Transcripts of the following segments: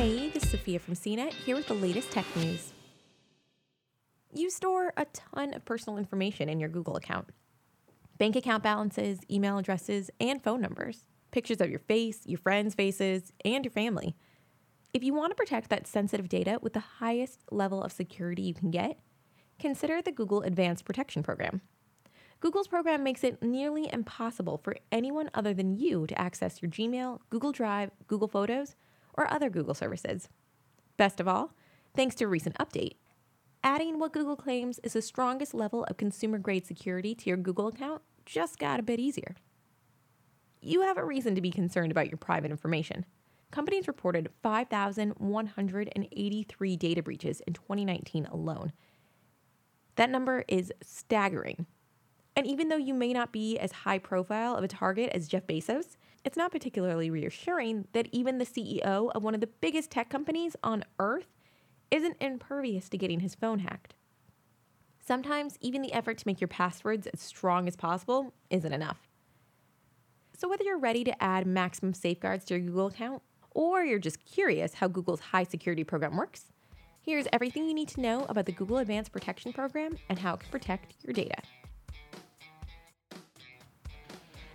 Hey, this is Sophia from CNET here with the latest tech news. You store a ton of personal information in your Google account bank account balances, email addresses, and phone numbers, pictures of your face, your friends' faces, and your family. If you want to protect that sensitive data with the highest level of security you can get, consider the Google Advanced Protection Program. Google's program makes it nearly impossible for anyone other than you to access your Gmail, Google Drive, Google Photos, or other Google services. Best of all, thanks to a recent update, adding what Google claims is the strongest level of consumer grade security to your Google account just got a bit easier. You have a reason to be concerned about your private information. Companies reported 5,183 data breaches in 2019 alone. That number is staggering. And even though you may not be as high profile of a target as Jeff Bezos, it's not particularly reassuring that even the CEO of one of the biggest tech companies on earth isn't impervious to getting his phone hacked. Sometimes, even the effort to make your passwords as strong as possible isn't enough. So, whether you're ready to add maximum safeguards to your Google account, or you're just curious how Google's high security program works, here's everything you need to know about the Google Advanced Protection Program and how it can protect your data.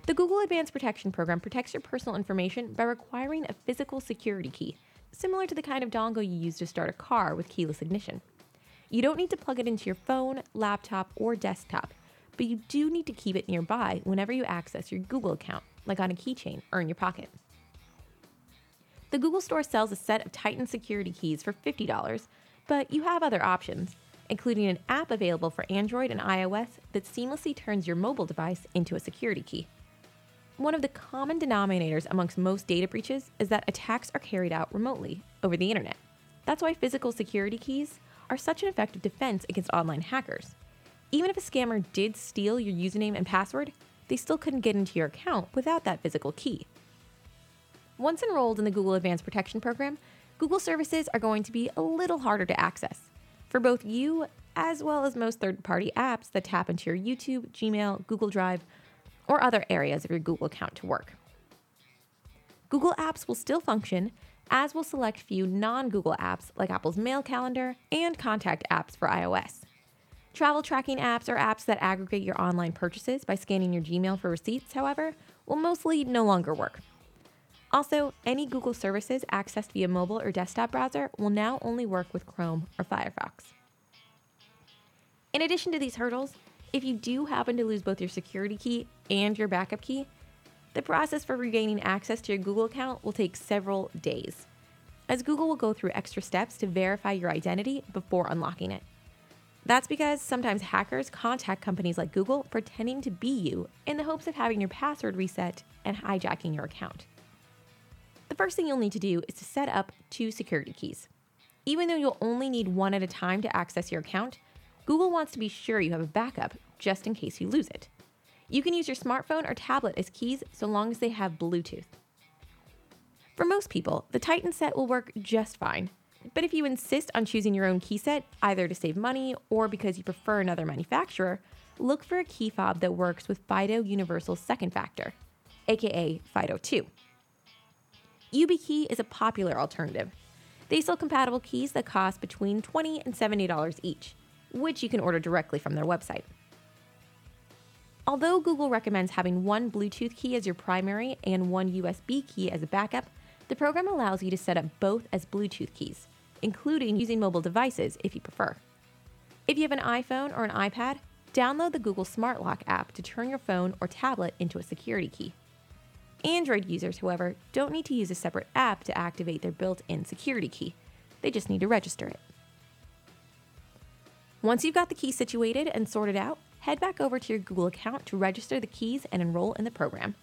The Google Advanced Protection Program protects your personal information by requiring a physical security key, similar to the kind of dongle you use to start a car with keyless ignition. You don't need to plug it into your phone, laptop, or desktop, but you do need to keep it nearby whenever you access your Google account, like on a keychain or in your pocket. The Google Store sells a set of Titan security keys for $50, but you have other options, including an app available for Android and iOS that seamlessly turns your mobile device into a security key. One of the common denominators amongst most data breaches is that attacks are carried out remotely over the internet. That's why physical security keys are such an effective defense against online hackers. Even if a scammer did steal your username and password, they still couldn't get into your account without that physical key. Once enrolled in the Google Advanced Protection Program, Google services are going to be a little harder to access for both you as well as most third party apps that tap into your YouTube, Gmail, Google Drive, or other areas of your Google account to work. Google Apps will still function, as will select few non Google apps like Apple's Mail Calendar and Contact apps for iOS. Travel tracking apps or apps that aggregate your online purchases by scanning your Gmail for receipts, however, will mostly no longer work. Also, any Google services accessed via mobile or desktop browser will now only work with Chrome or Firefox. In addition to these hurdles, if you do happen to lose both your security key and your backup key, the process for regaining access to your Google account will take several days, as Google will go through extra steps to verify your identity before unlocking it. That's because sometimes hackers contact companies like Google pretending to be you in the hopes of having your password reset and hijacking your account. The first thing you'll need to do is to set up two security keys. Even though you'll only need one at a time to access your account, Google wants to be sure you have a backup just in case you lose it. You can use your smartphone or tablet as keys so long as they have Bluetooth. For most people, the Titan set will work just fine. But if you insist on choosing your own key set, either to save money or because you prefer another manufacturer, look for a key fob that works with FIDO Universal Second Factor, aka FIDO2. YubiKey is a popular alternative. They sell compatible keys that cost between 20 and $70 each, which you can order directly from their website. Although Google recommends having one Bluetooth key as your primary and one USB key as a backup, the program allows you to set up both as Bluetooth keys, including using mobile devices if you prefer. If you have an iPhone or an iPad, download the Google Smart Lock app to turn your phone or tablet into a security key. Android users, however, don't need to use a separate app to activate their built in security key, they just need to register it. Once you've got the key situated and sorted out, head back over to your Google account to register the keys and enroll in the program.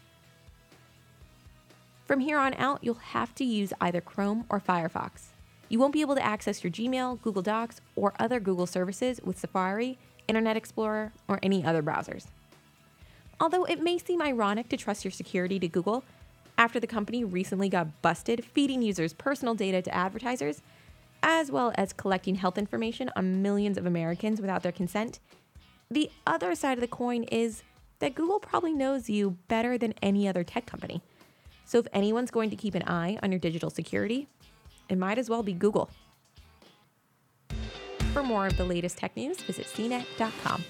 From here on out, you'll have to use either Chrome or Firefox. You won't be able to access your Gmail, Google Docs, or other Google services with Safari, Internet Explorer, or any other browsers. Although it may seem ironic to trust your security to Google, after the company recently got busted feeding users' personal data to advertisers, as well as collecting health information on millions of Americans without their consent, the other side of the coin is that Google probably knows you better than any other tech company. So if anyone's going to keep an eye on your digital security, it might as well be Google. For more of the latest tech news, visit cnet.com.